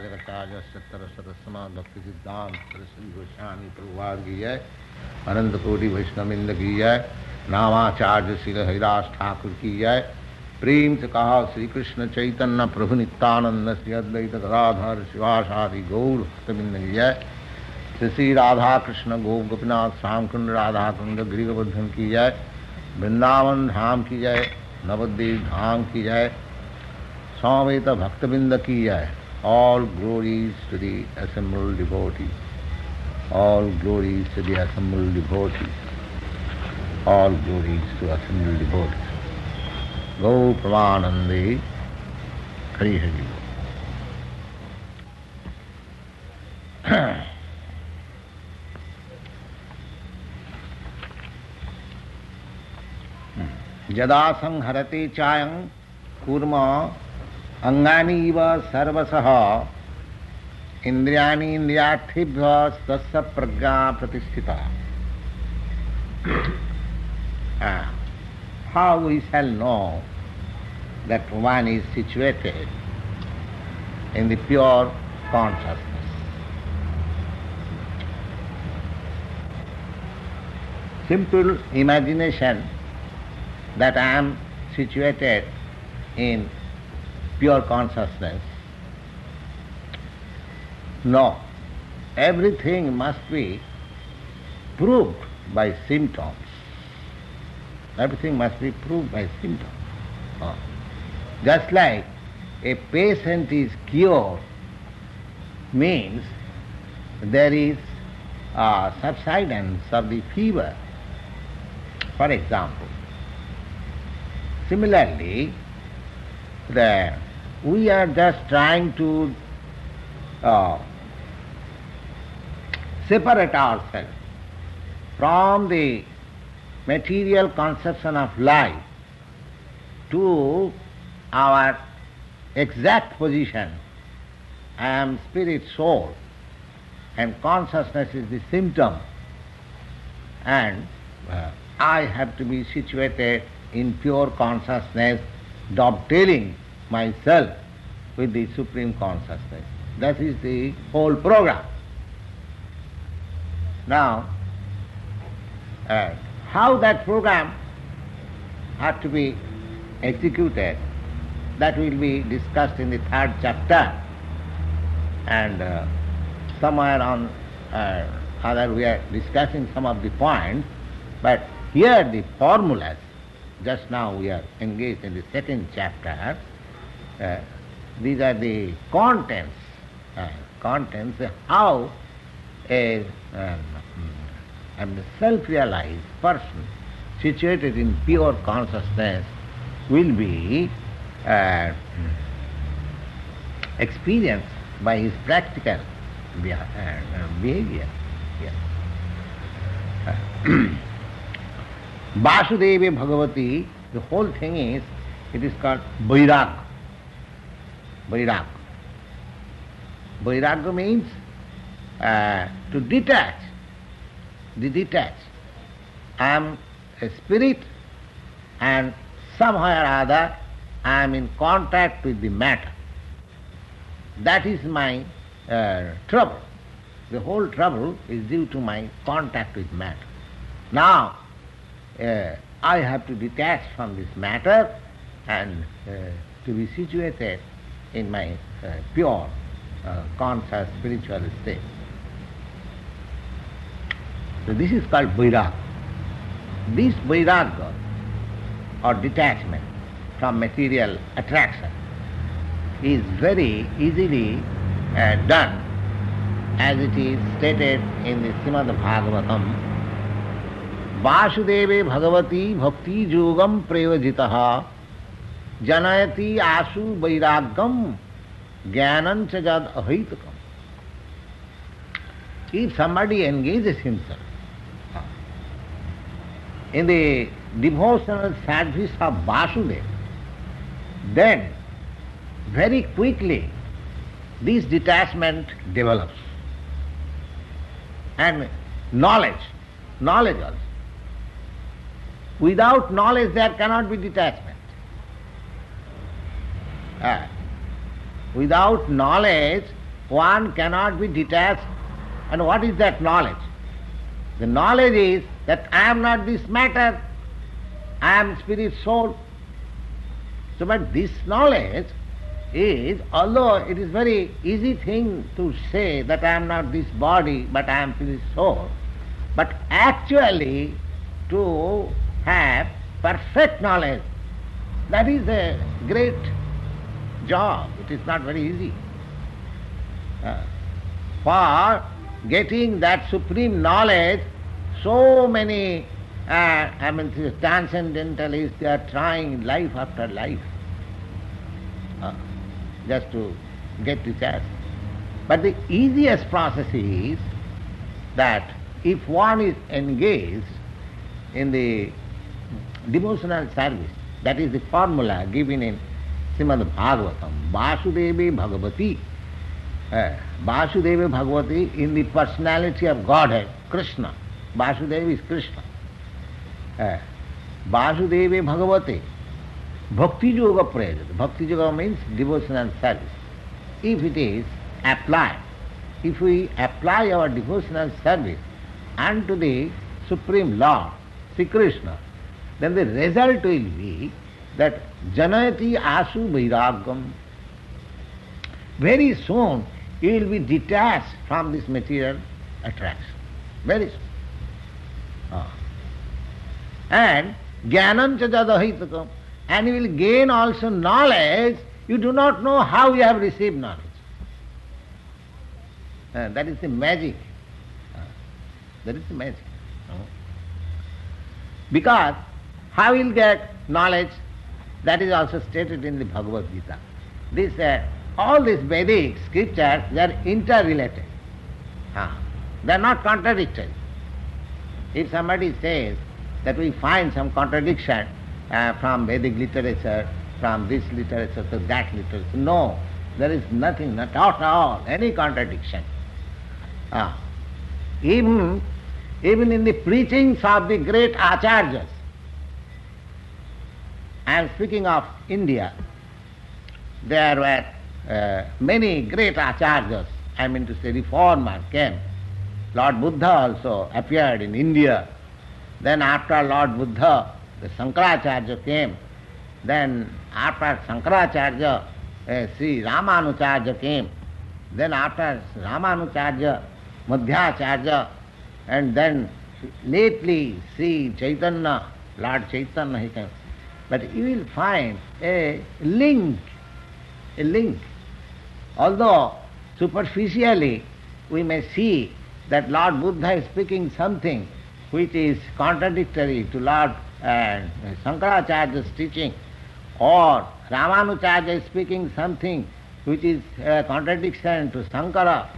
परिव्राजकाचार्य सत्तर सरस्वमा भक्ति सिद्धांत सरस्वती गोस्वामी प्रभुवाद की जय अनंत कोटि वैष्णविंद की जय नामाचार्य श्री हरिदास ठाकुर की जय प्रेम से कहा श्री कृष्ण चैतन्य प्रभु नित्यानंद श्री अद्वैत गदाधर शिवासादि गौर भक्तबिंद की जय श्री श्री राधा कृष्ण गो गोपीनाथ श्याम कुंड राधा कुंड गिरिगोवर्धन की जय वृंदावन धाम की जय नवद्वीप धाम की जय Samveta भक्तबिंद की jai. All glories to the assembled devotees. All glories to the assembled devotees. All glories to assembled devotees. Go Pramanande Hari Hari. यदा संहरते चायं कूर्म अंगानी इव सर्वसः इंद्रियाणि इंद्रियार्थिभ्य तस्य प्रज्ञा प्रतिष्ठिता how we shall know that one is situated in the pure consciousness simple imagination that I am situated in pure consciousness. No, everything must be proved by symptoms. Everything must be proved by symptoms. Oh. Just like a patient is cured means there is a subsidence of the fever, for example. Similarly, the, we are just trying to uh, separate ourselves from the material conception of life to our exact position. I am spirit soul and consciousness is the symptom and uh, I have to be situated in pure consciousness dovetailing myself with the Supreme Consciousness. That is the whole program. Now, uh, how that program had to be executed, that will be discussed in the third chapter. And uh, somewhere on uh, other we are discussing some of the points, but here the formulas just now we are engaged in the second chapter. Uh, these are the contents, uh, contents, how a um, um, self-realized person situated in pure consciousness will be uh, experienced by his practical behavior. Yes. Vasudevi Bhagavati, the whole thing is, it is called Vairag. Vairag. Vairagya means uh, to detach, the detach. I am a spirit and somehow or other I am in contact with the matter. That is my uh, trouble. The whole trouble is due to my contact with matter. Now, uh, I have to detach from this matter and uh, to be situated in my uh, pure, uh, conscious, spiritual state. So this is called vairag. This vairagya or detachment from material attraction is very easily uh, done as it is stated in the Srimad Bhagavatam वासुदेवे Bhagwati भक्ति योगम प्रयोजित जनयति आशु वैराग्यम ज्ञानं च जद अहितकम If somebody engages himself in the devotional service of Vasudeva, then very quickly this detachment develops. And knowledge, knowledge also. Without knowledge there cannot be detachment. Ah. Without knowledge one cannot be detached and what is that knowledge? The knowledge is that I am not this matter, I am spirit soul. So, but this knowledge is, although it is very easy thing to say that I am not this body, but I am spirit soul, but actually to have perfect knowledge, that is a great job. It is not very easy. Uh, for getting that supreme knowledge, so many, uh, I mean, transcendentalists, they are trying life after life uh, just to get the chance. But the easiest process is that if one is engaged in the devotional service, that is the formula given in Srimad Bhagavatam Vasudevi भगवती वासुदेवी Bhagwati in the personality of God है Krishna Vasudeva is Krishna वासुदेवी भगवती भक्ति योग प्रयोजन bhakti yoga means devotion and service if it is apply if we apply our devotion and service and to the supreme Lord Shri Krishna then the result will be that Janayati Asu Vairagam. Very soon you will be detached from this material attraction. Very soon. Ah. And jnanam cha jadahitakam. And you will gain also knowledge. You do not know how you have received knowledge. Uh, that is the magic. Uh, that is the magic. Uh. Because how will get knowledge, that is also stated in the Bhagavad Gita. This uh, all these Vedic scriptures, they are interrelated. Ah, they are not contradictory. If somebody says that we find some contradiction uh, from Vedic literature, from this literature to that literature, no, there is nothing, not at all, any contradiction. Ah. Even, even in the preachings of the great acharyas, Am speaking of India, there were uh, many great acharyas, I mean to say reformers came. Lord Buddha also appeared in India. Then after Lord Buddha, the Sankaracharya came. Then after Sankaracharya, uh, Sri Ramanujacharya came. Then after Ramanujacharya, Madhvacharya, and then lately Sri Chaitanya, Lord Chaitanya he came. But you will find a link, a link Although superficially we may see that Lord Buddha is speaking something which is contradictory to Lord uh, Shankaracharya's teaching, or Ramanujacharya is speaking something which is a contradiction to Sankara.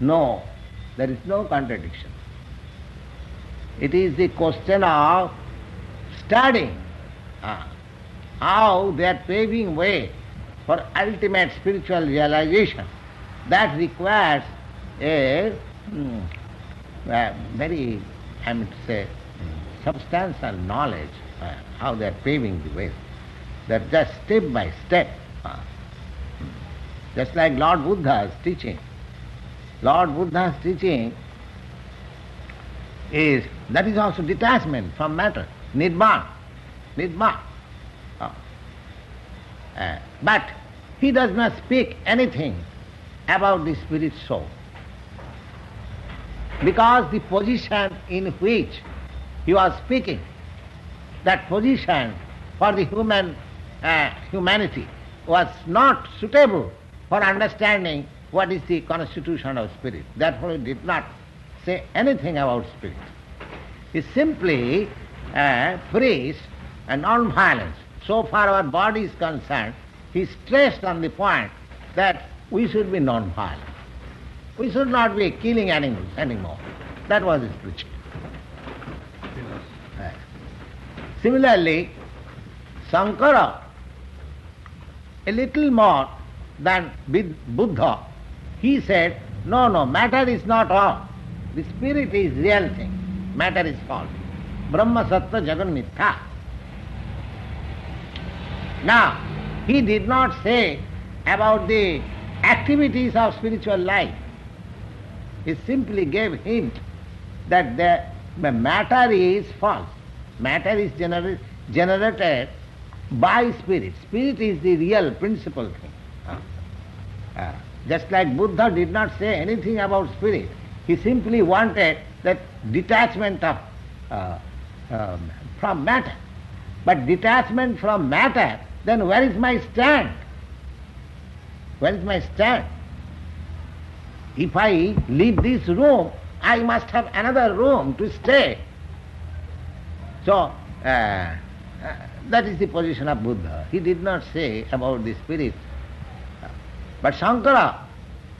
No, there is no contradiction. It is the question of studying uh, how they are paving way for ultimate spiritual realization. That requires a, mm, a very, I mean to say, substantial knowledge uh, how they are paving the way. That just step by step. Uh, just like Lord Buddha's teaching. Lord Buddha's teaching is, that is also detachment from matter, nirvana, nirvana. Uh, but he does not speak anything about the spirit soul. Because the position in which he was speaking, that position for the human uh, humanity was not suitable for understanding what is the constitution of spirit. Therefore he did not say anything about spirit. is simply priest and non-violence. So far our body is concerned, he stressed on the point that we should be non-violent. We should not be killing animals anymore. That was his preaching. Right. Similarly, Sankara, a little more than Buddha, he said, no, no, matter is not all. The spirit is real thing. Matter is false. Brahma Satya Jagan Mithya. Now, he did not say about the activities of spiritual life. He simply gave hint that the, matter is false. Matter is gener- generated by spirit. Spirit is the real principal thing. Ah. Just like Buddha did not say anything about spirit, he simply wanted that detachment of uh, um, from matter. But detachment from matter, then where is my stand? Where is my stand? If I leave this room, I must have another room to stay. So, uh, uh, that is the position of Buddha. He did not say about the spirit. But Shankara,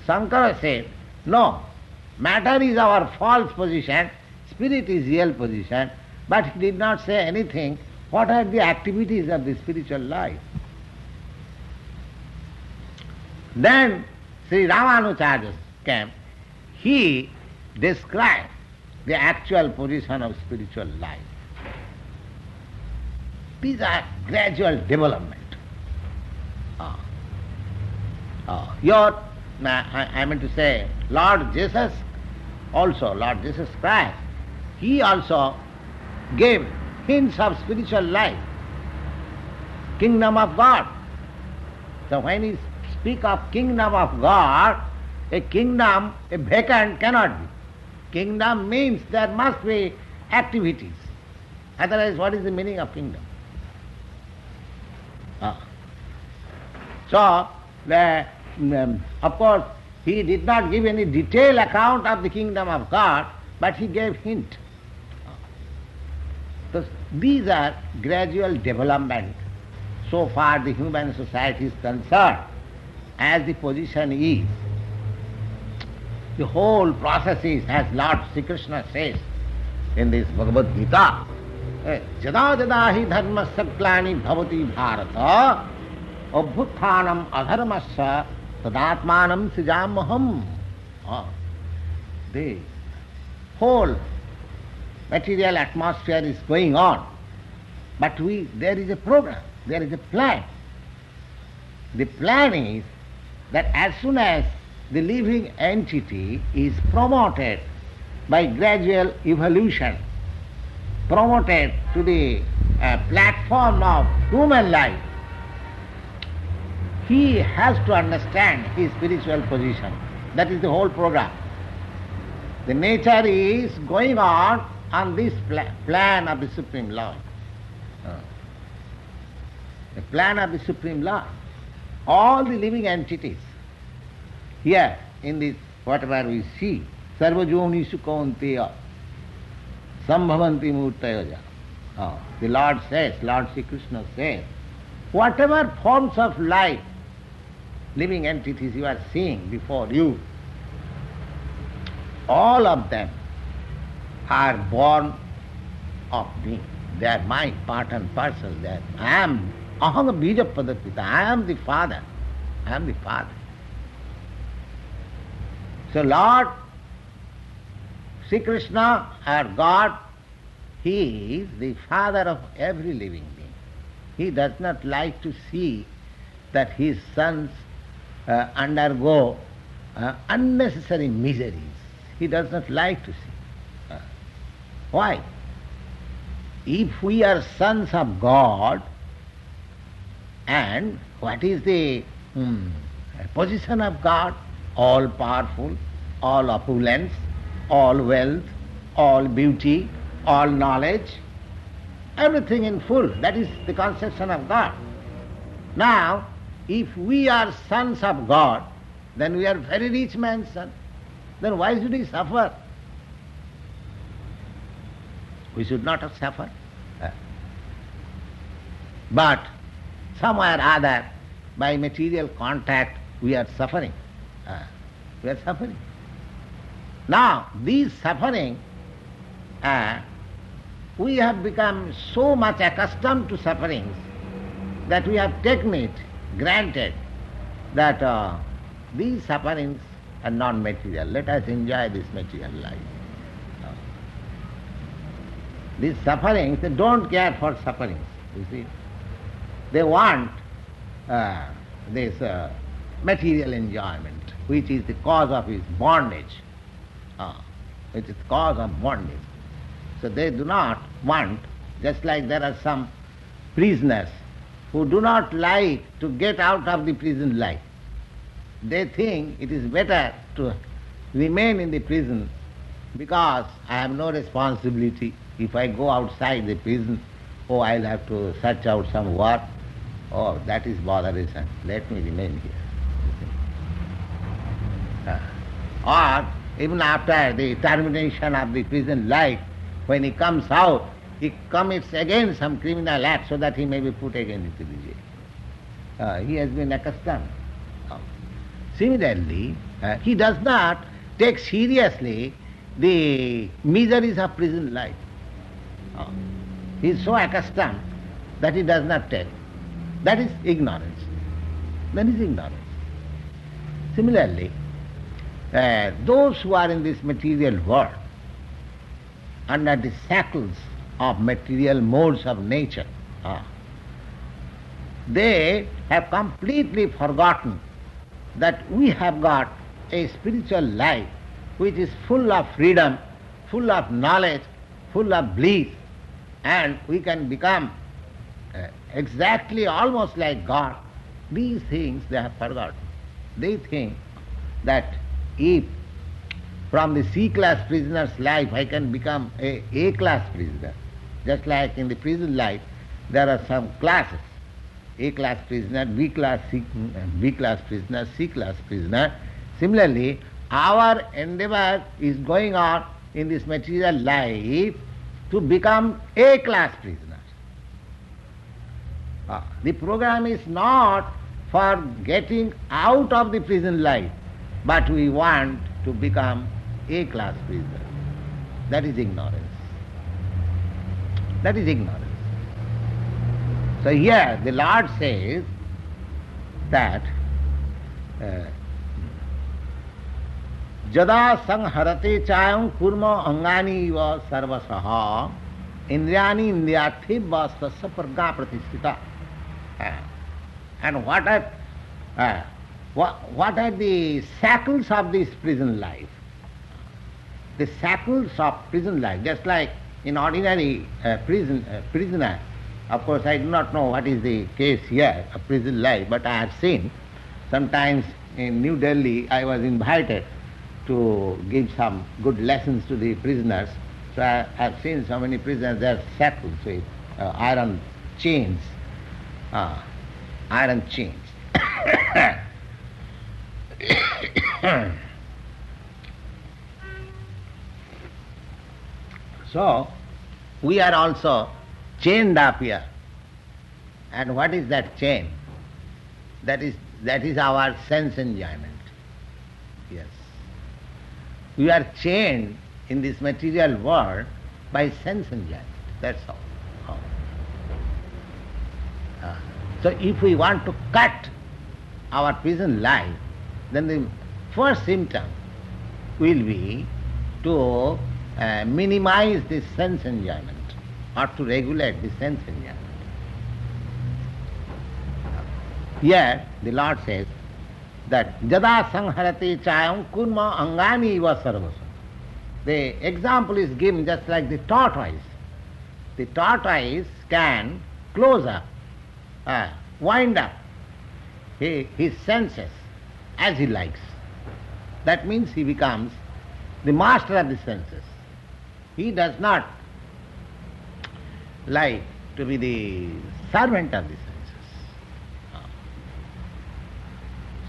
Shankara said, no, matter is our false position, spirit is real position, but he did not say anything what are the activities of the spiritual life. Then Sri Ramanujacharya came. He described the actual position of spiritual life. These are gradual development. Ah. Ah. Your, I, I mean to say, Lord Jesus also, Lord Jesus Christ, he also gave hints of spiritual life, kingdom of God. So when he speak of kingdom of God, a kingdom, a vacant cannot be. Kingdom means there must be activities. Otherwise, what is the meaning of kingdom? Ah. So, the, um, of course, he did not give any detailed account of the kingdom of God, but he gave hint. These are gradual development. So far the human society is concerned, as the position is, the whole process is, as Lord Sri Krishna says in this Bhagavad Gita, जदा जदा ही धर्म ग्लानि भवति भारत अभ्युत्थानम अधर्मस्य तदात्मानं सृजामहम the whole material atmosphere is going on but we there is a program there is a plan the plan is that as soon as the living entity is promoted by gradual evolution promoted to the uh, platform of human life, he has to understand his spiritual position. That is the whole program. The nature is going on on this pla- plan of the Supreme Lord. Uh, the plan of the Supreme Lord. All the living entities here in this whatever we see, Sarvajonisu Kaunteya, Sambhavanti Murtayaja. Oh, the Lord says, Lord Sri Krishna says, whatever forms of life, living entities you are seeing before you, all of them are born of me. They are my part and parcel. I am aham bija padapita. I am the father. I am the father. So Lord Sri Krishna, our God, He is the father of every living being. He does not like to see that his sons uh, undergo uh, unnecessary miseries. He does not like to see. Why? If we are sons of God, and what is the hmm, position of God? All powerful, all opulence, all wealth, all beauty, all knowledge, everything in full. That is the conception of God. Now, if we are sons of God, then we are very rich man's son. Then why should he suffer? We should not have suffered. But somewhere or other, by material contact, we are suffering. We are suffering. Now, these suffering, uh, we have become so much accustomed to sufferings that we have taken it granted that uh, these sufferings are non-material. Let us enjoy this material life. These sufferings, they don't care for sufferings, you see. They want uh, this uh, material enjoyment, which is the cause of his bondage, uh, which is the cause of bondage. So they do not want, just like there are some prisoners who do not like to get out of the prison life. They think it is better to remain in the prison because I have no responsibility. If I go outside the prison, oh, I'll have to search out some work. Oh, that is botheration. Let me remain here. Uh, or even after the termination of the prison life, when he comes out, he commits again some criminal act so that he may be put again into the jail. Uh, he has been accustomed. Uh, similarly, uh, he does not take seriously the miseries of prison life. He is so accustomed that he does not take. That is ignorance. That is ignorance. Similarly, uh, those who are in this material world, under the shackles of material modes of nature, uh, they have completely forgotten that we have got a spiritual life which is full of freedom, full of knowledge, full of bliss, and we can become uh, exactly almost like God. These things they have forgotten. They think that if from the C class prisoner's life I can become a A class prisoner, just like in the prison life there are some classes. A class prisoner, B class, C, B class prisoner, C class prisoner. Similarly, our endeavor is going on in this material life to become A class prisoner. Ah, the program is not for getting out of the prison life, but we want to become A class prisoner. That is ignorance. That is ignorance. So here the Lord says that uh, जदा संहरते चायं कुर्म अंगानी व सर्वसह इंद्रियानी इंद्रियार्थे व सस्य प्रज्ञा प्रतिष्ठिता and what are uh, what, what are the shackles of this prison life the shackles of prison life just like in ordinary uh, prison uh, prisoner of course i do not know what is the case here of prison life but i have seen sometimes in new delhi i was invited to give some good lessons to the prisoners. So I have seen so many prisoners, they are shackled with uh, iron chains, uh, iron chains. so we are also chained up here. And what is that chain? That is, that is our sense enjoyment. We are chained in this material world by sense enjoyment. That's all. Uh, so if we want to cut our prison life, then the first symptom will be to uh, minimize the sense enjoyment or to regulate the sense enjoyment. Here the Lord says that jada sanharati chayam kurma angani va sarvasam. The example is given just like the tortoise. The tortoise can close up, uh, wind up he, his senses as he likes. That means he becomes the master of the senses. He does not like to be the servant of the senses.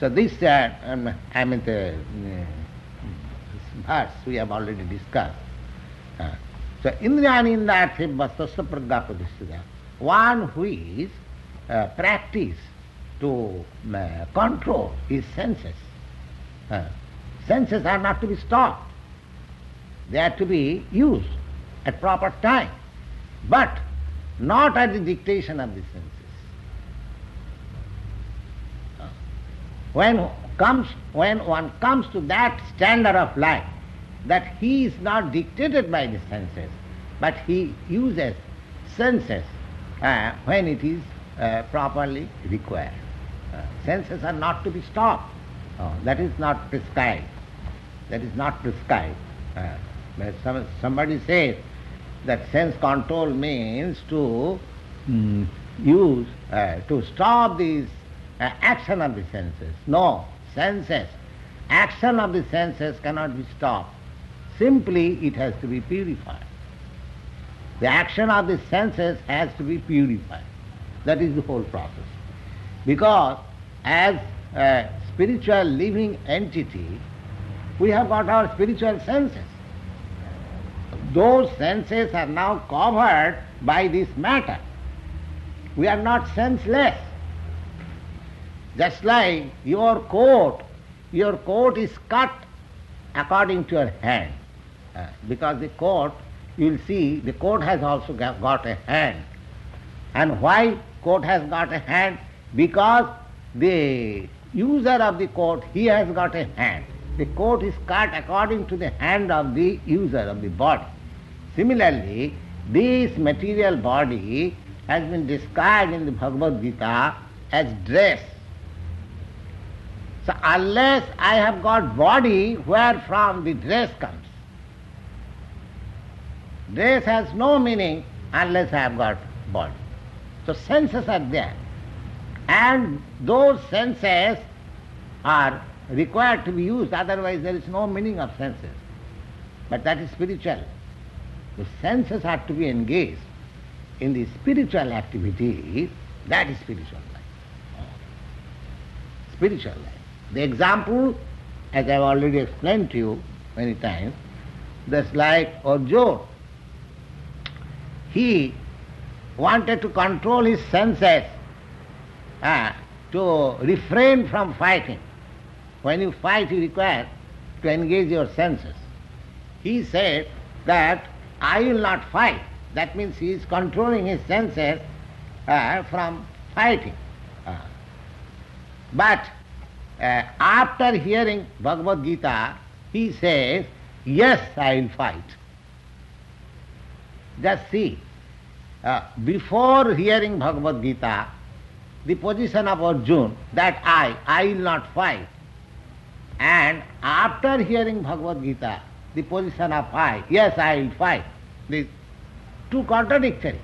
So this, uh, um, I mean, the uh, we have already discussed. Uh, So Indriyani Indraarthe Vastasya Pragya Pradishtita. One who is uh, practiced to uh, control his senses. Uh, senses are not to be stopped. They are to be used at proper time, but not at the dictation of the senses. Uh, When comes when one comes to that standard of life, that he is not dictated by the senses, but he uses senses uh, when it is uh, properly required. Uh, senses are not to be stopped. Oh, that is not prescribed. That is not prescribed. Uh, some, somebody says that sense control means to mm, use, uh, to stop these action of the senses. No, senses. Action of the senses cannot be stopped. Simply it has to be purified. The action of the senses has to be purified. That is the whole process. Because as a spiritual living entity, we have got our spiritual senses. Those senses are now covered by this matter. We are not senseless. Just like your coat, your coat is cut according to your hand. Uh, because the coat, you will see, the coat has also got a hand. And why coat has got a hand? Because the user of the coat, he has got a hand. The coat is cut according to the hand of the user of the body. Similarly, this material body has been described in the Bhagavad Gita as dress. So unless I have got body, where from the dress comes? Dress has no meaning unless I have got body. So senses are there. And those senses are required to be used, otherwise there is no meaning of senses. But that is spiritual. The senses are to be engaged in the spiritual activity, that is spiritual life. Spiritual life. The example, as I have already explained to you many times, that's like Arjuna. He wanted to control his senses, uh, to refrain from fighting. When you fight, you require to engage your senses. He said that I will not fight. That means he is controlling his senses uh, from fighting. Uh, but after hearing Bhagavad Gita, he says, Yes, I will fight. Just see, uh, before hearing Bhagavad Gita, the position of Arjuna, that I, I will not fight. And after hearing Bhagavad Gita, the position of I, yes, I will fight. The two contradictory.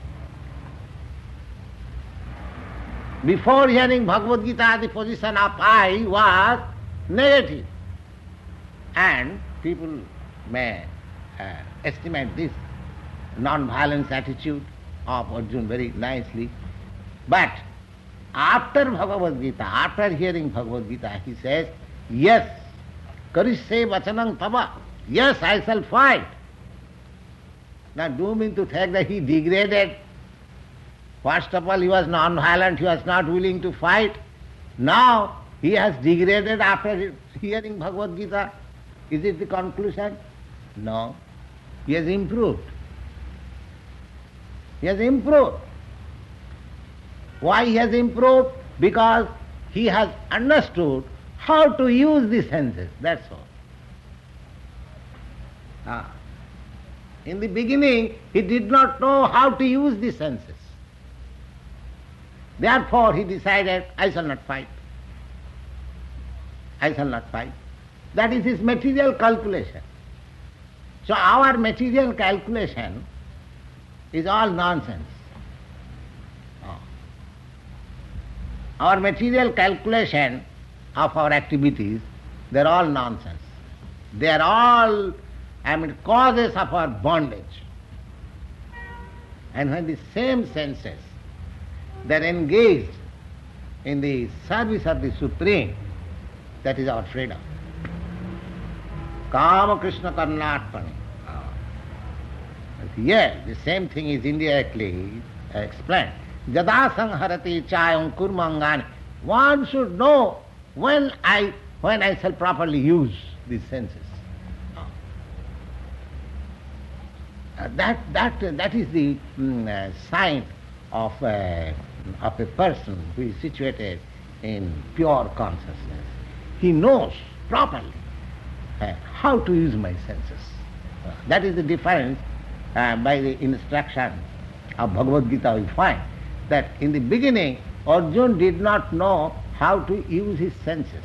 Before hearing Bhagavad Gita, the position of I was negative. And people may uh, estimate this non-violence attitude of Arjuna very nicely. But after Bhagavad Gita, after hearing Bhagavad Gita, he says, Yes, Karishe Vachanam Tava. Yes, I shall fight. Now, do you mean to think that he degraded? First of all, he was non-violent, he was not willing to fight. Now, he has degraded after hearing Bhagavad Gita. Is it the conclusion? No. He has improved. He has improved. Why he has improved? Because he has understood how to use the senses, that's all. Ah. In the beginning, he did not know how to use the senses. Therefore, he decided, I shall not fight. I shall not fight. That is his material calculation. So our material calculation is all nonsense. Oh. Our material calculation of our activities, they are all nonsense. They are all, I mean, causes of our bondage. And when the same senses, are engaged in the service of the Supreme, that is our freedom. Kama Krishna Karnatpani. Yes, the same thing is indirectly explained. Jada sanharati chayam kurmangani. One should know when I when I shall properly use these senses. Uh, that, that, that is the mm, uh, sign of, uh, of a person who is situated in pure consciousness. He knows properly uh, how to use my senses. That is the difference uh, by the instruction of Bhagavad Gita we find that in the beginning Arjun did not know how to use his senses.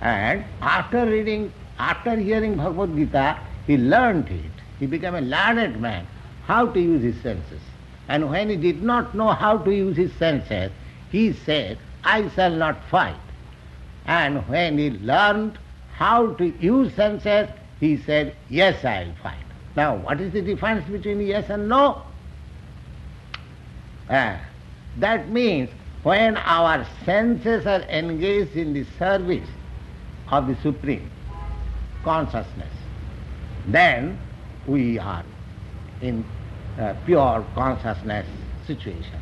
And after reading, after hearing Bhagavad Gita, he learned it. He became a learned man, how to use his senses. And when he did not know how to use his senses, he said, I shall not fight. And when he learned how to use senses, he said, Yes, I will fight. Now, what is the difference between yes and no? Ah, that means when our senses are engaged in the service of the Supreme Consciousness, then we are in uh, pure consciousness situation.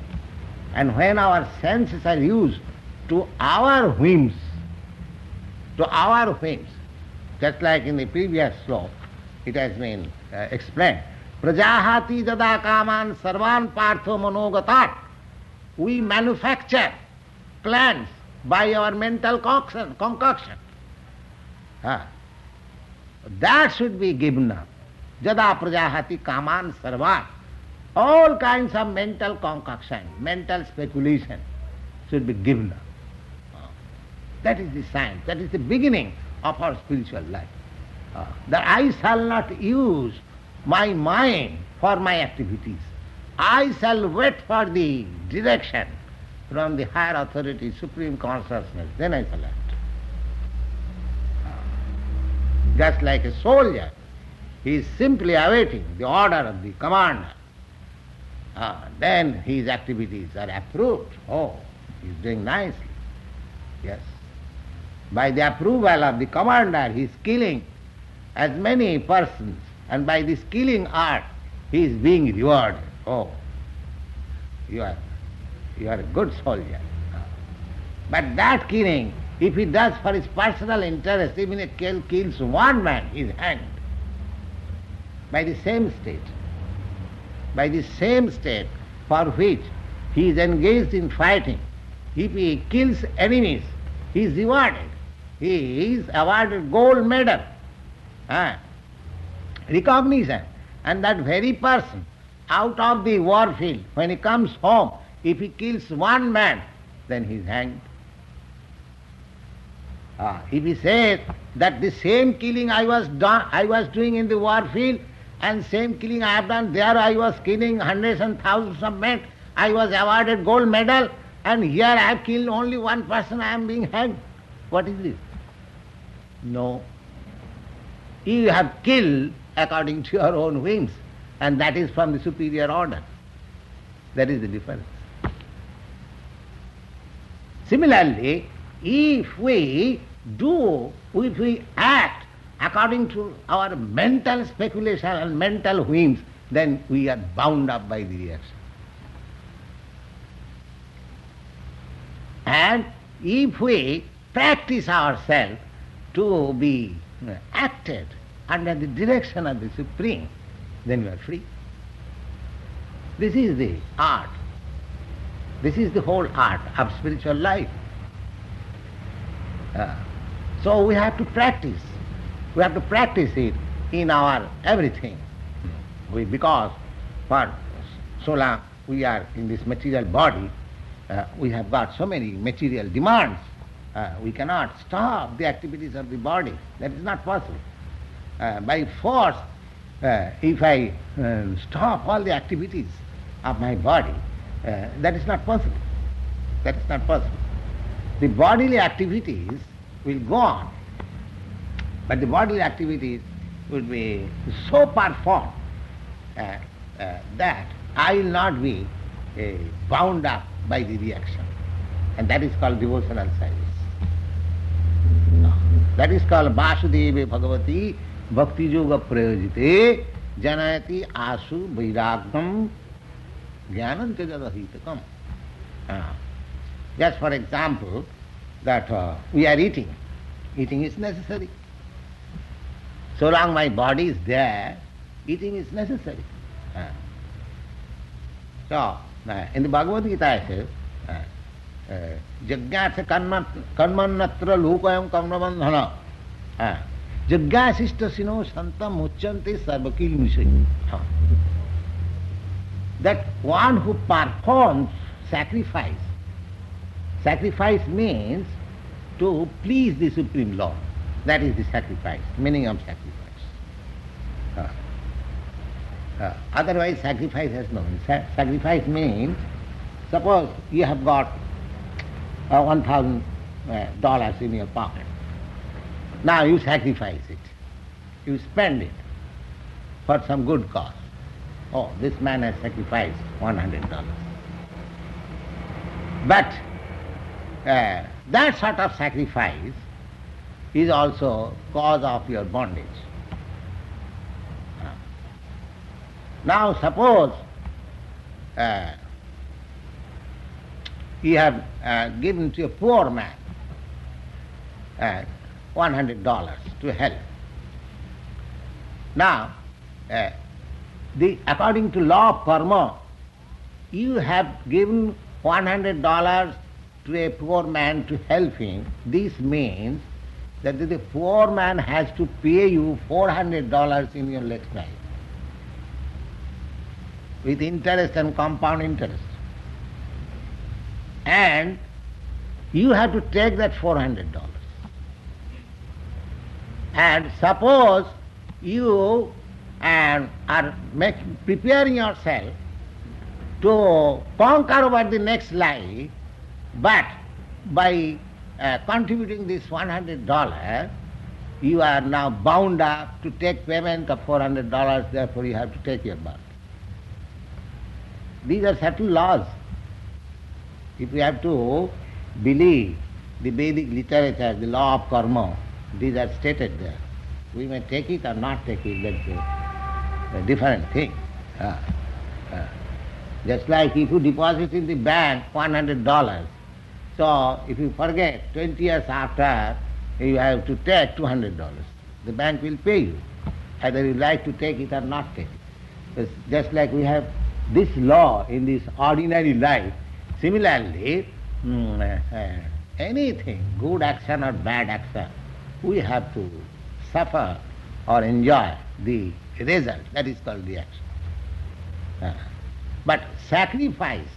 And when our senses are used to our whims, to our whims, just like in the previous sloka, it has been uh, explained. Prajahati jada kaman sarvan partho manogatat. We manufacture plans by our mental concoction. concoction. Ah. That should be given up. Jada prajahati kaman sarvan. All kinds of mental concoction, mental speculation should be given up. Ah. That is the science, that is the beginning of our spiritual life. Uh, that I shall not use my mind for my activities. I shall wait for the direction from the higher authority, supreme consciousness, then I shall act. Uh, just like a soldier, he is simply awaiting the order of the commander. Uh, then his activities are approved. Oh, he is doing nicely. Yes. By the approval of the commander, he is killing as many persons, and by this killing art, he is being rewarded. Oh, you are, you are a good soldier. But that killing, if he does for his personal interest, even if he kills one man, he is hanged. By the same state, by the same state for which he is engaged in fighting, if he kills enemies, he is rewarded. He is awarded gold medal. Ah, recognition. And that very person, out of the war field, when he comes home, if he kills one man, then he is hanged. Ah, if he says that the same killing I was, done, I was doing in the war field, and same killing I have done there, I was killing hundreds and thousands of men, I was awarded gold medal, and here I have killed only one person, I am being hanged. What is this? No. You have killed according to your own whims, and that is from the superior order. That is the difference. Similarly, if we do, if we act according to our mental speculation and mental whims, then we are bound up by the reaction. And if we practice ourselves to be acted under the direction of the Supreme, then we are free. This is the art. This is the whole art of spiritual life. Uh, so we have to practice. We have to practice it in our everything. We, because for so long we are in this material body, uh, we have got so many material demands. Uh, we cannot stop the activities of the body. That is not possible. Uh, by force, uh, if I uh, stop all the activities of my body, uh, that is not possible. That is not possible. The bodily activities will go on, but the bodily activities will be so performed uh, uh, that I will not be bound up by the reaction. And that is called devotional service. That is called Vasudeva Bhagavati Bhakti Yoga Prayojite janayati asu vairagam jnanam tejadahitakam. Uh, just for example, that uh, we are eating. Eating is necessary. So long my body is there, eating is necessary. Uh, so, uh, in the Bhagavad Gita it says, uh, uh, lokayam kamrabandhana. Uh, Jagyasishta sino santam uchante sarvakil mishay. Uh, that one who performs sacrifice, sacrifice means to please the Supreme Lord. That is the sacrifice, meaning of sacrifice. Uh, uh, otherwise, sacrifice has no meaning. Sa- sacrifice means, suppose you have got uh, one thousand uh, dollars in your pocket. Now you sacrifice it. You spend it for some good cause. Oh, this man has sacrificed one hundred dollars. But uh, that sort of sacrifice is also cause of your bondage. Now suppose uh, you have uh, given to a poor man uh, $100 to help. Now, uh, the, according to law of karma, you have given $100 to a poor man to help him. This means that the poor man has to pay you $400 in your next life with interest and compound interest. And you have to take that $400. And suppose you and are make, preparing yourself to conquer over the next life, but by uh, contributing this $100, you are now bound up to take payment of $400, therefore you have to take your birth. These are subtle laws. If we have to believe the Vedic literature, the law of karma, these are stated there. We may take it or not take it, that's a, a different thing. Ah, ah. Just like if you deposit in the bank $100, so if you forget, 20 years after, you have to take $200. The bank will pay you, either you like to take it or not take it. It's just like we have this law in this ordinary life, similarly, mm, uh, anything, good action or bad action, we have to suffer or enjoy the result. That is called the action. Uh, but sacrifice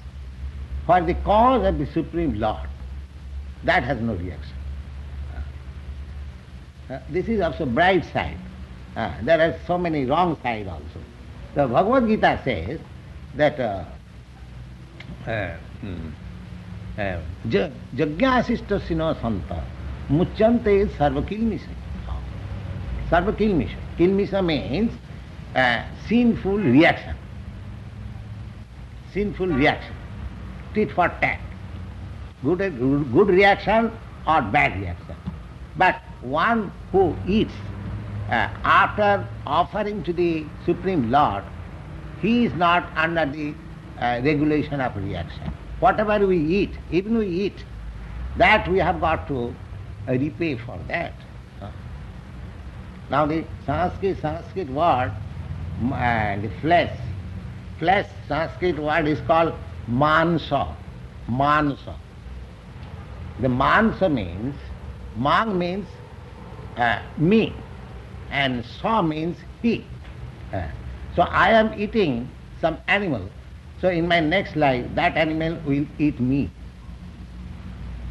for the cause of the Supreme Lord, that has no reaction. Uh, this is also bright side. Uh, there are so many wrong side also. The Bhagavad Gita says that uh, uh, hmm, uh, ja- Jagyasishtasino santa muchante sarvakilmisha. Sarvakilmisha. Kilmisha means uh, sinful reaction. Sinful reaction. Tit for tat. Good, good reaction or bad reaction. But one who eats uh, after offering to the Supreme Lord, he is not under the uh, regulation of reaction. Whatever we eat, even we eat, that we have got to uh, repay for that. Uh, Now the Sanskrit, Sanskrit word, uh, the flesh, flesh, Sanskrit word is called mansa, mansa. The mansa means, mang means uh, me, and sa means he. Uh, so I am eating some animal, so in my next life that animal will eat me.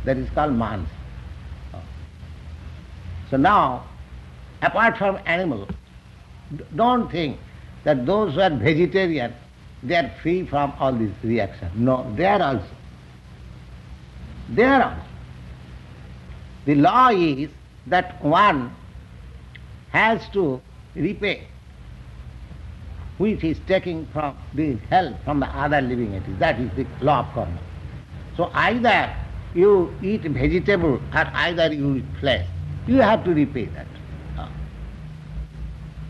That is called mans. So now, apart from animal, don't think that those who are vegetarian, they are free from all these reactions. No, they are also. They are also. The law is that one has to repay which is taking from the help from the other living entity. That is the law of karma. So either you eat vegetable or either you eat flesh. You have to repay that. Uh,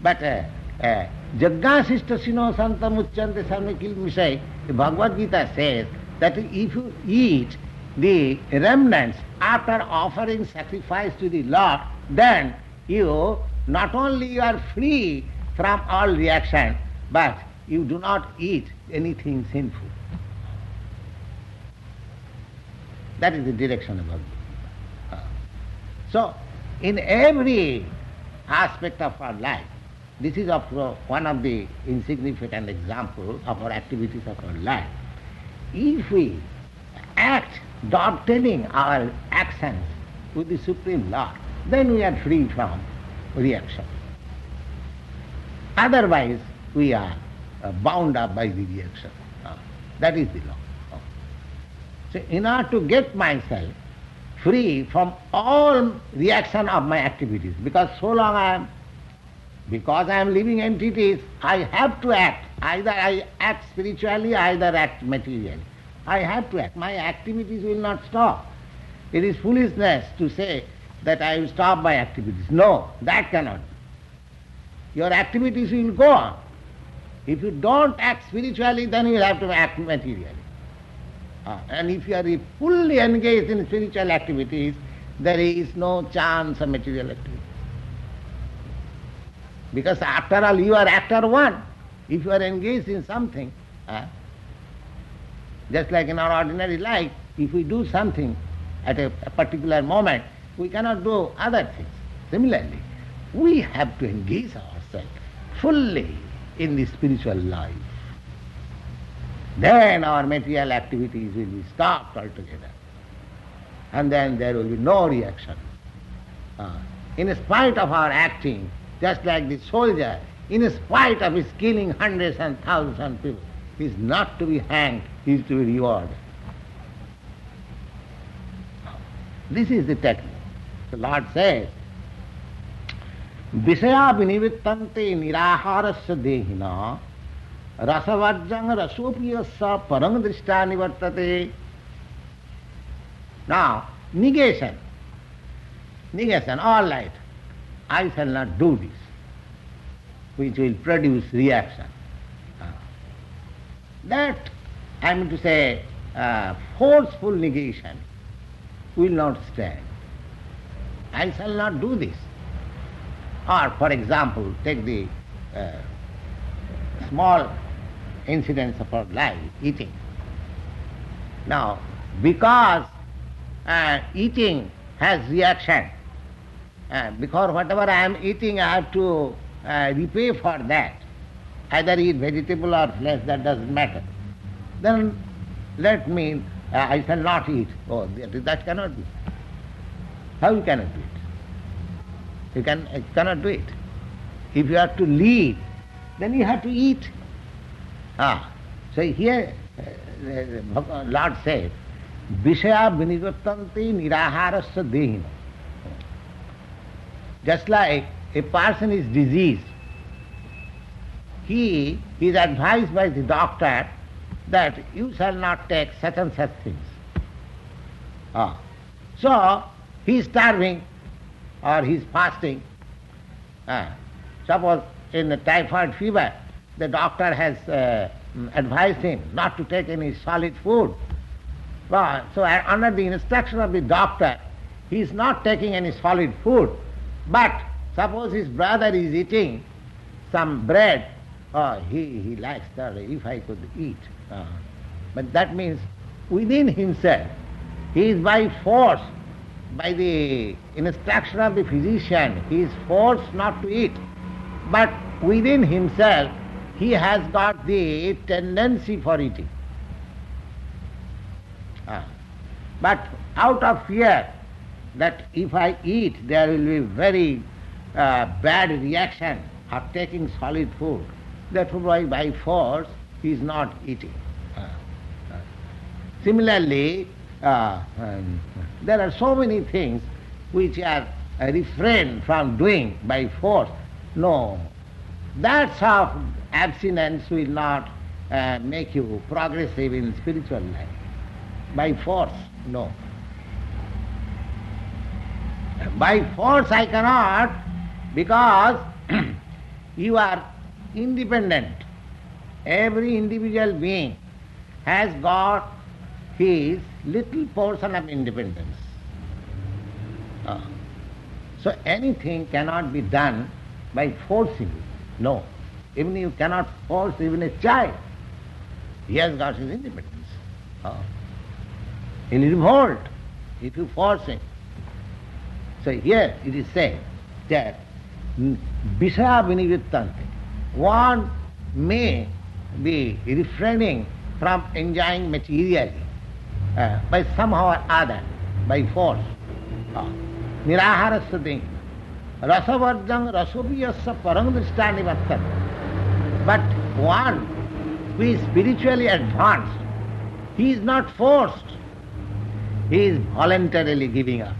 But uh, uh, Jaggasishta sino santam uchante samnikil visay, the Bhagavad Gita says that if you eat the remnants after offering sacrifice to the Lord, then you not only you are free from all reaction, but you do not eat anything sinful. That is the direction of Bhagavad So, in every aspect of our life, this is of, uh, one of the insignificant examples of our activities of our life. If we act dovetailing our actions with the Supreme Lord, then we are free from reaction. Otherwise, we are uh, bound up by the reaction. Uh, that is the law. So, in order to get myself free from all reaction of my activities, because so long I am, because I am living entities, I have to act. Either I act spiritually, either act materially. I have to act. My activities will not stop. It is foolishness to say that I will stop my activities. No, that cannot. Your activities will go on. If you don't act spiritually, then you will have to act materially. Ah, and if you are fully engaged in spiritual activities, there is no chance of material activity. Because after all, you are actor one. If you are engaged in something, ah, just like in our ordinary life, if we do something at a, a particular moment, we cannot do other things. Similarly, we have to engage ourselves fully in the spiritual life. Then our material activities will be stopped altogether. And then there will be no reaction. Uh, in spite of our acting, just like the soldier, in spite of his killing hundreds and thousands of people, he is not to be hanged, is to be rewarded. This is the technique. The Lord says, विषया विनिवृत्तन्ते निराहारस्य देहिना रसवर्जं रसोपि स परं दृष्टा निवर्तते Now, negation. Negation, all right. I shall not do this, which will produce reaction. That, I mean to say, uh, forceful negation will not stand. I shall not do this. Or, for example, take the uh, small incidents of our life, eating. Now, because uh, eating has reaction, uh, because whatever I am eating, I have to uh, repay for that. Either eat vegetable or flesh, that doesn't matter. Then let me, uh, I shall not eat. Oh, that, that cannot be. How you cannot do it? You, can, you cannot do it. If you have to live, then you have to eat. Ah, so here uh, Lord says, Vishaya vinivattanti niraharasya dehina. Just like a person is diseased, he is advised by the doctor that you shall not take such and such things. Ah. So, he is starving or he is fasting. Ah. Suppose in a typhoid fever, the doctor has uh, advised him not to take any solid food. Well, so under the instruction of the doctor, he is not taking any solid food. But suppose his brother is eating some bread, oh, he, he likes that, if I could eat. Uh, but that means within himself, he is by force, by the instruction of the physician, he is forced not to eat. But within himself, he has got the tendency for eating. Ah. But out of fear that if I eat, there will be very uh, bad reaction of taking solid food. Therefore, by force, he is not eating. Uh, uh. Similarly, uh, um, there are so many things which are refrained from doing by force. No, that sort of abstinence will not uh, make you progressive in spiritual life. By force, no. By force I cannot because you are independent. Every individual being has got his little portion of independence. Ah. So anything cannot be done by forcing. No. Even you cannot force even a child. He has got his independence. Ah. He'll revolt if you force him. So here it is said that Vishaya Vinivrittante. One may be refraining from enjoying materially uh, by somehow or other, by force. Uh, Niraharasati. Rasavarjang rasopiyasya parang But one who is spiritually advanced, he is not forced. He is voluntarily giving up.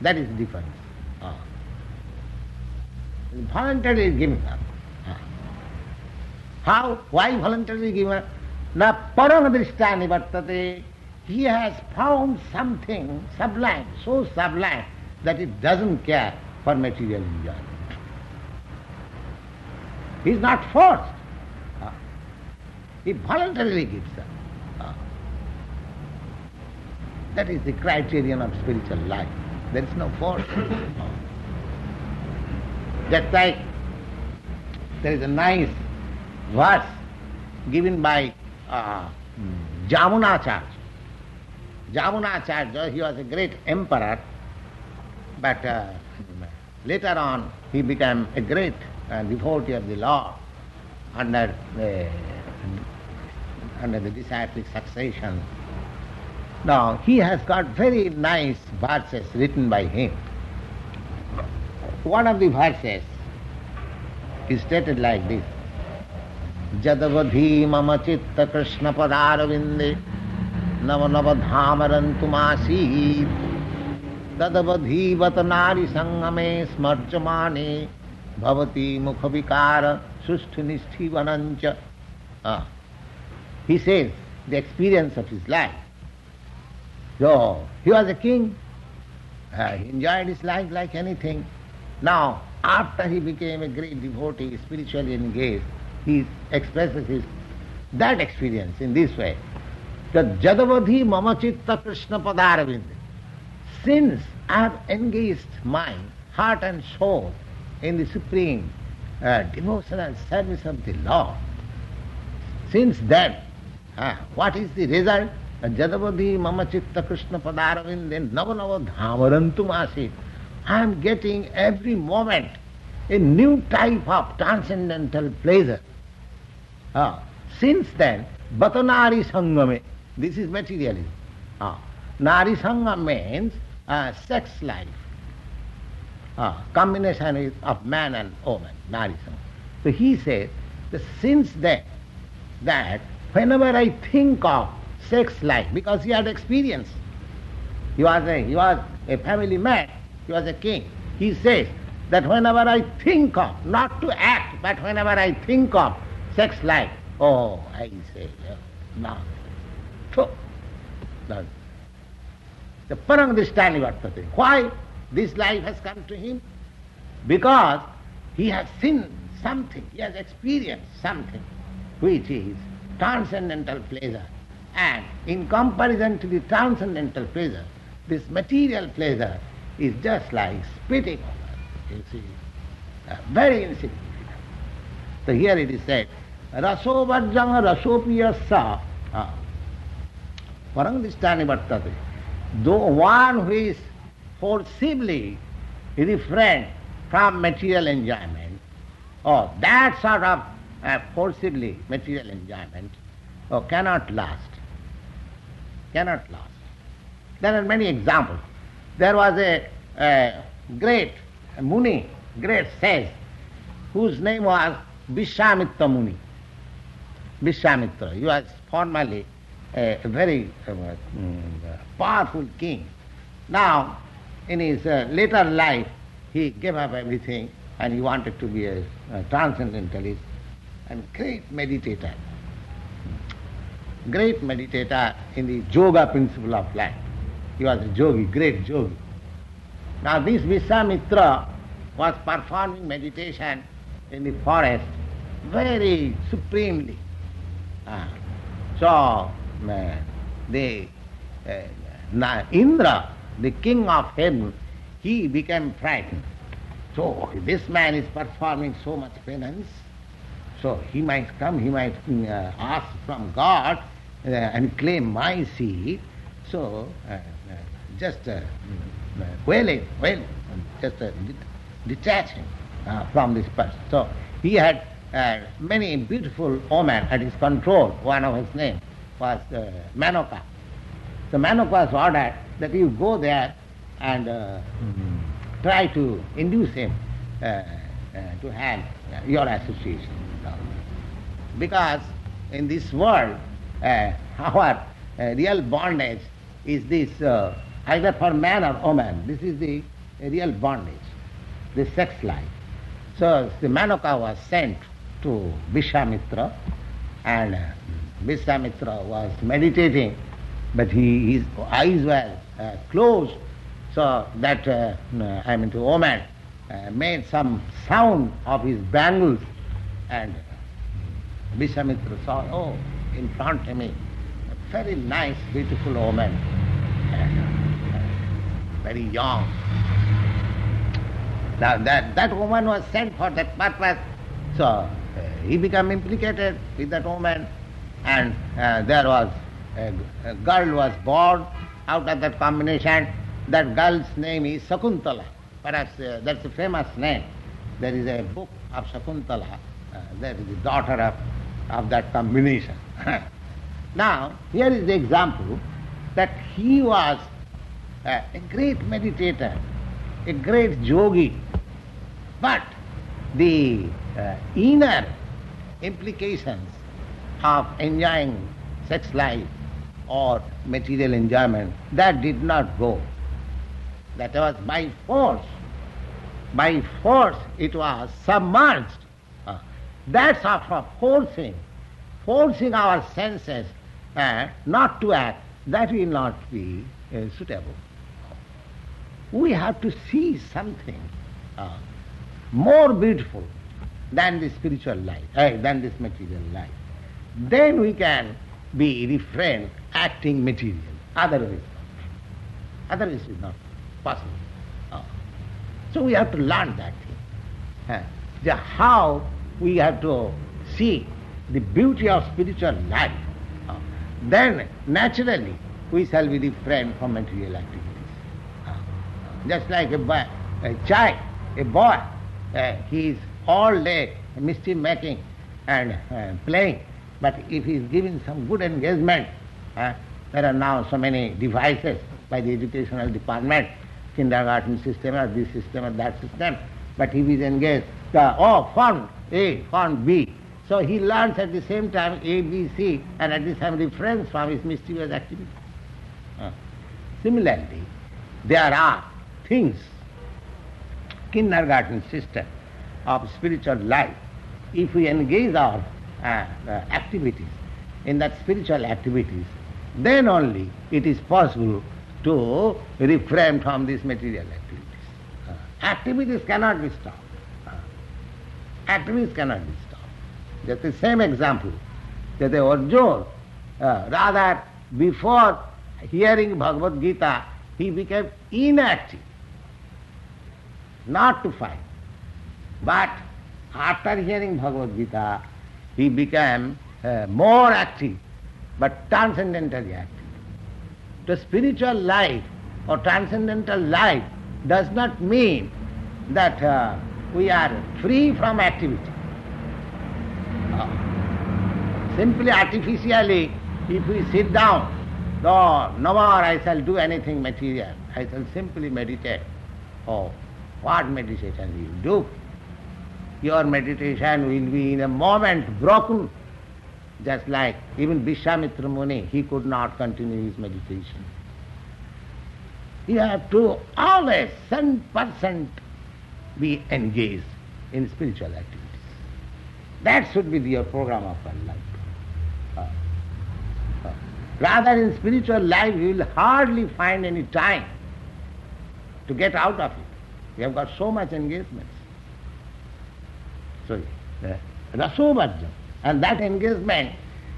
That is the difference. Ah. Voluntarily giving up. Ah. How? Why voluntarily giving up? Na paramdrishta nivartate. He has found something sublime, so sublime that it doesn't care for material enjoyment. He is not forced. Ah. He voluntarily gives up. Ah. That is the criterion of spiritual life. There is no force. That's like there is a nice verse given by uh, Jamunacharya. Jamunacharya, he was a great emperor, but uh, later on he became a great uh, devotee of the Lord under the, under the disciplic succession now, he has got very nice verses written by him. One of the verses is stated like this. Jadavadhi mama chitta krishna padarvinde nava nava dhamarantumasi tadavadhi vatanari sangame smarjamane bhavati mukhavikara susthunisti vanancha. Ah. He says the experience of his life. So, he was a king. Uh, he enjoyed his life like anything. Now, after he became a great devotee, spiritually engaged, he expresses his that experience in this way. That Jadavadhi mama chitta Krishna padaravind. Since I have engaged mind, heart and soul in the supreme uh, devotional service of the Lord, since then, uh, what is the result? Jadavadhi mama chitta Krishna padaravinde nava nava dhamarantum. I am getting every moment a new type of transcendental pleasure. Ah, since then, Batanari Sangame, this is materialism. Ah, Nari Sangam means uh, sex life. Ah, combination of man and woman, Nari Sangam. So he says that since then, that whenever I think of sex life because he had experience. He was a, he was a family man, he was a king. He says that whenever I think of, not to act, but whenever I think of sex life, oh, I say, no. So, the parangdishtani vartate. Why this life has come to him? Because he has seen something, he has experienced something which is transcendental pleasure. And in comparison to the transcendental pleasure, this material pleasure is just like spitting over, you see, uh, very insignificant. So here it is said, rasovajjang rasopiyasa uh, parangdishtani vartate. Though one who is forcibly refrained from material enjoyment, or that sort of uh, forcibly material enjoyment, oh, cannot last cannot last. There are many examples. There was a, great Muni, great sage, whose name was Vishwamitra Muni. Vishwamitra. He was formerly a very uh, powerful king. Now, in his uh, later life, he gave up everything and he wanted to be a, a transcendentalist and great meditator great meditator in the yoga principle of life. He was a yogi, great yogi. Now this Vishwamitra was performing meditation in the forest very supremely. So the uh, Indra, the king of heaven, he became frightened. So this man is performing so much penance, so he might come, he might uh, ask from God uh, and claim my seat. So just uh, wailing, wailing, just detaching uh, from this person. So he had uh, many beautiful women at his control. One of his name was uh, Manoka. So Manoka was ordered that you go there and uh, try to induce him uh, uh, to have your association. Because in this world, uh, our real bondage is this either for man or woman. This is the real bondage, the sex life. So the Manoka was sent to Vishwamitra. And Vishwamitra was meditating but he, his eyes were uh, closed. So that, uh, I mean, the woman uh, made some sound of his bangles. And Vishwamitra saw, oh, in front of me, a very nice, beautiful woman, uh, very young. Now that, that woman was sent for that purpose, so he became implicated with that woman and uh, there was a, a, girl was born out of that combination. That girl's name is Sakuntala. Perhaps uh, that's a famous name. There is a book of Sakuntala. Uh, that is the daughter of, of that combination. now, here is the example that he was uh, a great meditator, a great yogi, but the uh, inner implications of enjoying sex life or material enjoyment, that did not go. That was by force. By force it was submerged. Uh, that's of forcing, forcing our senses uh, not to act, that will not be uh, suitable. We have to see something uh, more beautiful than the spiritual life, uh, than this material life. Then we can be refrained acting material. Otherwise, otherwise is not possible. Oh. So we have to learn that thing. Uh, how we have to see the beauty of spiritual life. Uh, then naturally we shall be refrained from material activities. Uh, just like a, boy, a child, a boy, uh, he is all day mischief making and uh, playing, but if he is given some good engagement, uh, there are now so many devices by the educational department, kindergarten system or this system or that system, but he is engaged, the, oh, font A, font B. So he learns at the same time A, B, C, and at the same refrains from his mischievous activity. Uh. Similarly, there are things, kindergarten system of spiritual life, if we engage our uh, uh, activities in that spiritual activities, then only it is possible to refrain from these material activities. Uh, activities cannot be stopped. Uh, activities cannot be stopped. Just the same example that the Arjuna, uh, rather before hearing Bhagavad Gita, he became inactive, not to fight. But after hearing Bhagavad Gita, he became uh, more active but transcendentally active. The spiritual life or transcendental life does not mean that uh, we are free from activity. Uh, simply artificially, if we sit down, no, no more I shall do anything material. I shall simply meditate. Oh, what meditation you do? Your meditation will be in a moment broken just like even Vishwamitra Muni, he could not continue his meditation. You have to always, 100% be engaged in spiritual activities. That should be your program of life. Uh, uh, rather in spiritual life you will hardly find any time to get out of it. You have got so much engagements. So, uh, rasobhajam. And that engagement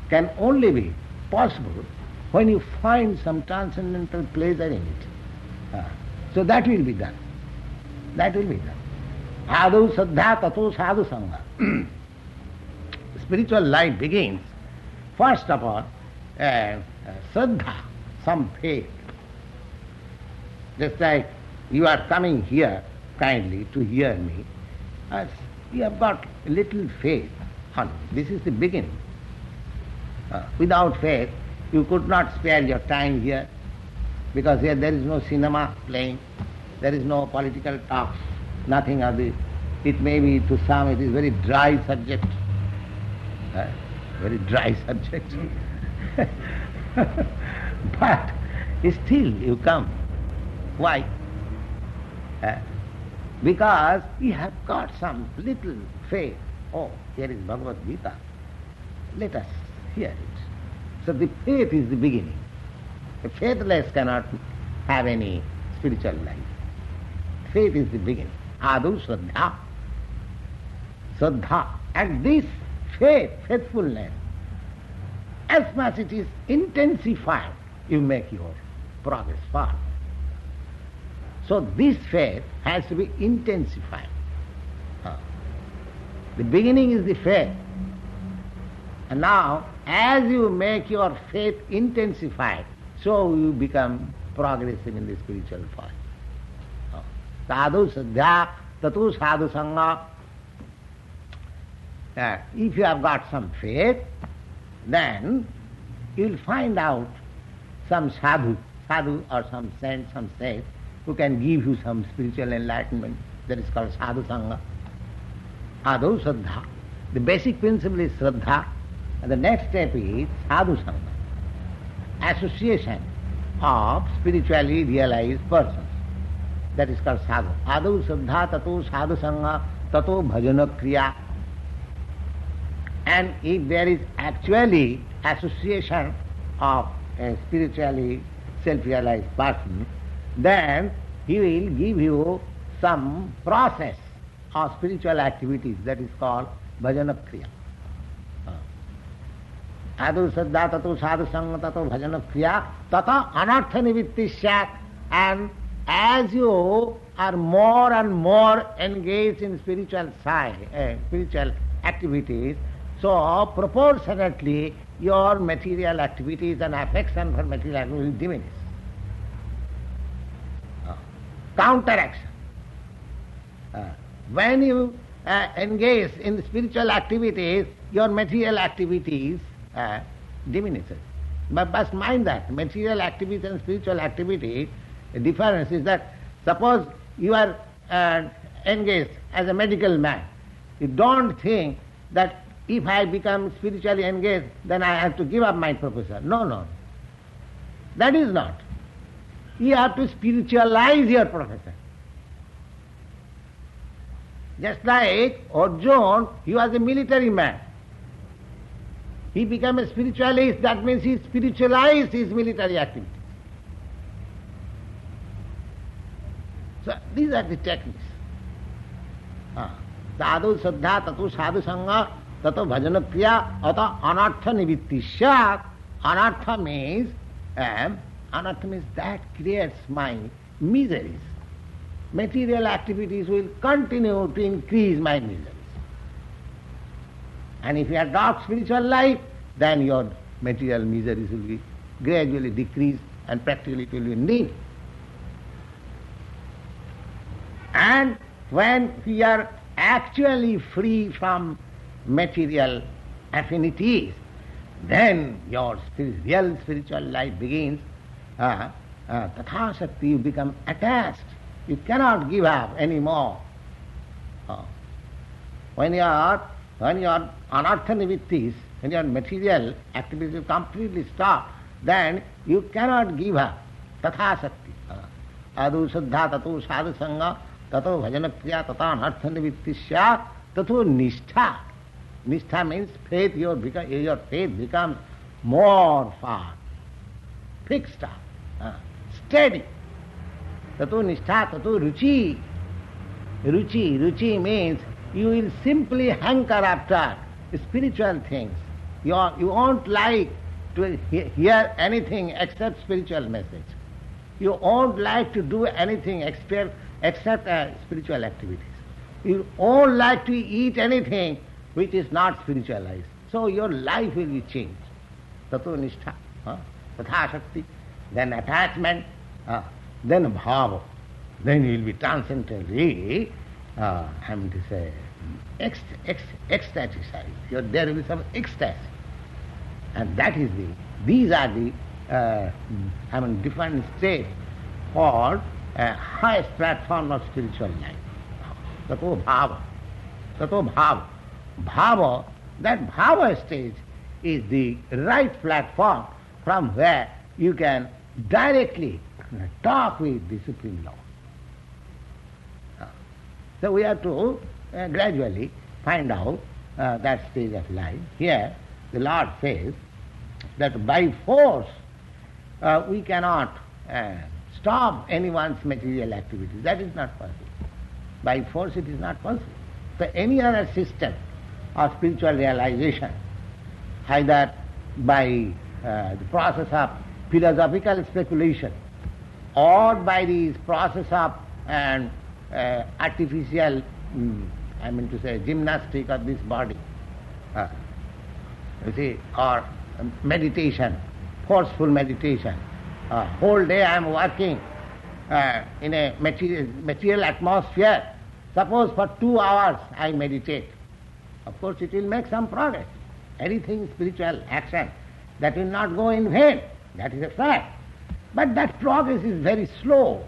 can only be possible when you find some transcendental pleasure in it. Uh, so that will be done. That will be done. Adu saddha tato sadhu sangha. Spiritual life begins, first of all, uh, uh, saddha, some faith. Just like you are coming here kindly to hear me, as you have got little faith This is the beginning. Uh, without faith, you could not spare your time here because here there is no cinema playing, there is no political talks, nothing of this. It may be to some it is very dry subject, uh, very dry subject. but still you come. Why? Uh, because we have got some little faith. Oh, here is Bhagavad Gita. Let us hear it. So the faith is the beginning. The faithless cannot have any spiritual life. Faith is the beginning. Adu Shraddha. Shraddha. And this faith, faithfulness, as much it is intensified, you make your progress far. So this faith has to be intensified. The beginning is the faith. And now, as you make your faith intensified, so you become progressive in the spiritual path. Sadhu sadhya tatu sadhu sangha. If you have got some faith, then you'll find out some sadhu, sadhu or some saint, some saint, who can give you some spiritual enlightenment. That is called sadhu sangha. Shraddha. The basic principle is Shraddha. And the next step is sadhu sangha. Association of spiritually realized persons. That is called sadhu. Adu Shraddha tato sadhu sangha tato bhajana kriya. And if there is actually association of a spiritually self-realized person, then he will give you some process of spiritual activities that is called bhajana kriya. Adu saddha tato sadhu sangha tato bhajana kriya tata anartha nivitti syat and as you are more and more engaged in spiritual side, uh, spiritual activities, so proportionately your material activities and affection for material will diminish. Counteraction. Uh, when you uh, engage in spiritual activities, your material activities uh, diminishes. But must mind that material activities and spiritual activity, difference is that suppose you are uh, engaged as a medical man, you don't think that if I become spiritually engaged, then I have to give up my profession. No, no. That is not. You have to spiritualize your profession. Just like Arjun, he was a military man. He became a spiritualist, that means he spiritualized his military activity. So these are the techniques. Sadhu saddha tatu sadhu sangha tato bhajana kriya ata anartha nivitti syat. Anartha means means that creates my miseries. Material activities will continue to increase my miseries. And if you adopt spiritual life, then your material miseries will be gradually decreased and practically it will be nil. And when we are actually free from material affinities, then your real spiritual life begins uh, uh, tatha shakti, you become attached. You cannot give up anymore. Uh, when you are when you are anartha nivittis, when your material activities completely stop, then you cannot give up. Tatha shakti. Adu saddha tato sadhu sangha tato bhajana kriya tata anartha nivittis syat tato nishtha. Nishtha means faith, your, your faith becomes more firm, fixed up. Steady. Tato nishtha, tato ruchi. Ruchi, ruchi means you will simply hanker after spiritual things. You, are, you won't like to hear anything except spiritual message. You won't like to do anything except, except uh, spiritual activities. You won't like to eat anything which is not spiritualized. So your life will be changed. Tato nishtha, huh? tatha shakti, then attachment, uh, then bhava. Then you will be transcendently, uh, I mean to say, ext- ext- ecstatic side. Your, there will be some ecstasy. And that is the, these are the, uh, I mean, different states for a highest platform of spiritual life. Tato bhava. Tato bhava. Bhava, that bhava stage is the right platform from where you can directly talk with the Supreme Lord. So we have to uh, gradually find out uh, that stage of life. Here, the Lord says that by force uh, we cannot uh, stop anyone's material activities. That is not possible. By force it is not possible. So any other system of spiritual realization, either by uh, the process of philosophical speculation or by this process of an uh, artificial, mm, I mean to say, gymnastic of this body, uh, you see, or um, meditation, forceful meditation. Uh, whole day I am working uh, in a material, material atmosphere. Suppose for two hours I meditate. Of course it will make some progress. Anything spiritual action, that will not go in vain. That is a fact. But that progress is very slow.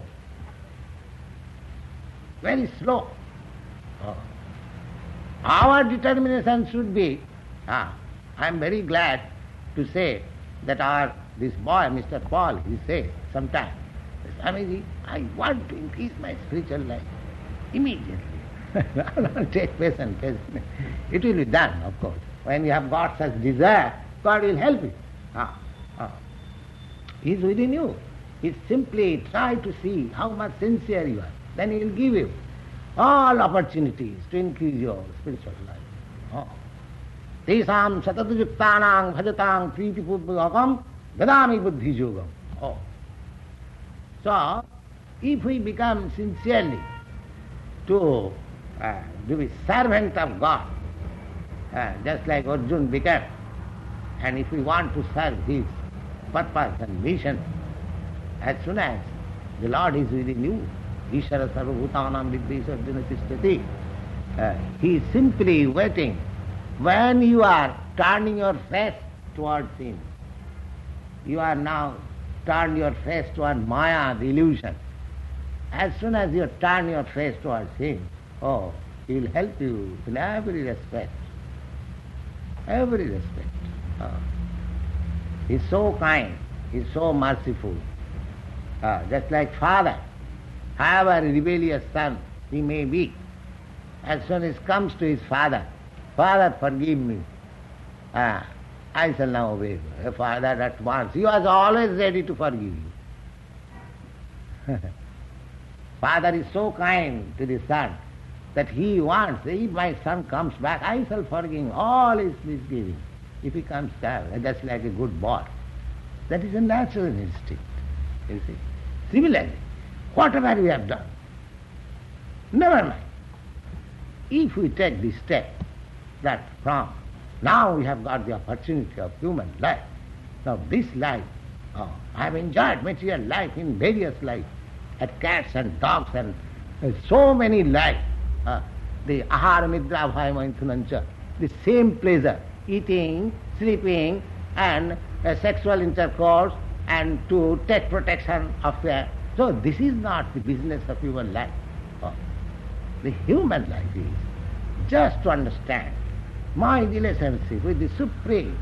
Very slow. Oh. Our determination should be, ah, I am very glad to say that our, this boy, Mr. Paul, he said sometime, Swamiji, I want to increase my spiritual life immediately. Take patience, patience. It will be done, of course. When you have got such desire, God will help you. Ah. He is within you. He simply try to see how much sincere you are. Then He will give you all opportunities to increase your spiritual life. Oh. Satatayuktanang bhajatang pritipurbhagam dadami buddhi yogam. Oh. So, if we become sincerely to uh, be servant of God, uh, just like Arjun became, and if we want to serve his purpose and mission, as soon as the Lord is within you, Ishara Sarvabhutanam Viddhi Arjuna Tishtati, uh, he is simply waiting when you are turning your face towards him. You are now turned your face toward Maya, the illusion. As soon as you turn your face towards him, oh, he will help you in every respect. Every respect. Oh. He is so kind, he is so merciful. Ah, just like father, however rebellious son he may be, as soon as comes to his father, Father, forgive me. Ah, I shall now obey you. Father at once. He was always ready to forgive you. Father is so kind to the son that he wants, if my son comes back, I shall forgive him all his misgivings. If he back, that's like a good boy. That is a natural instinct, you see. Similarly, whatever we have done, never mind. If we take this step, that from now we have got the opportunity of human life. Now this life, oh, I have enjoyed material life in various lives, at cats and dogs and uh, so many lives. Uh, the ahara nidra the same pleasure, eating, sleeping and uh, sexual intercourse and to take protection of their... So this is not the business of human life. Oh. The human life is just to understand my relationship with the Supreme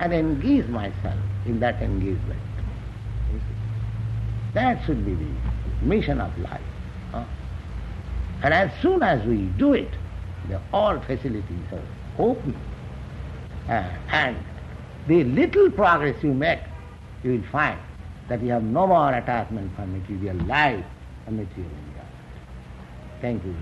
and engage myself in that engagement. That should be the mission of life. huh? And as soon as we do it, the all facilities are open. Uh, and the little progress you make, you will find that you have no more attachment for material life and material enjoyment. Thank you.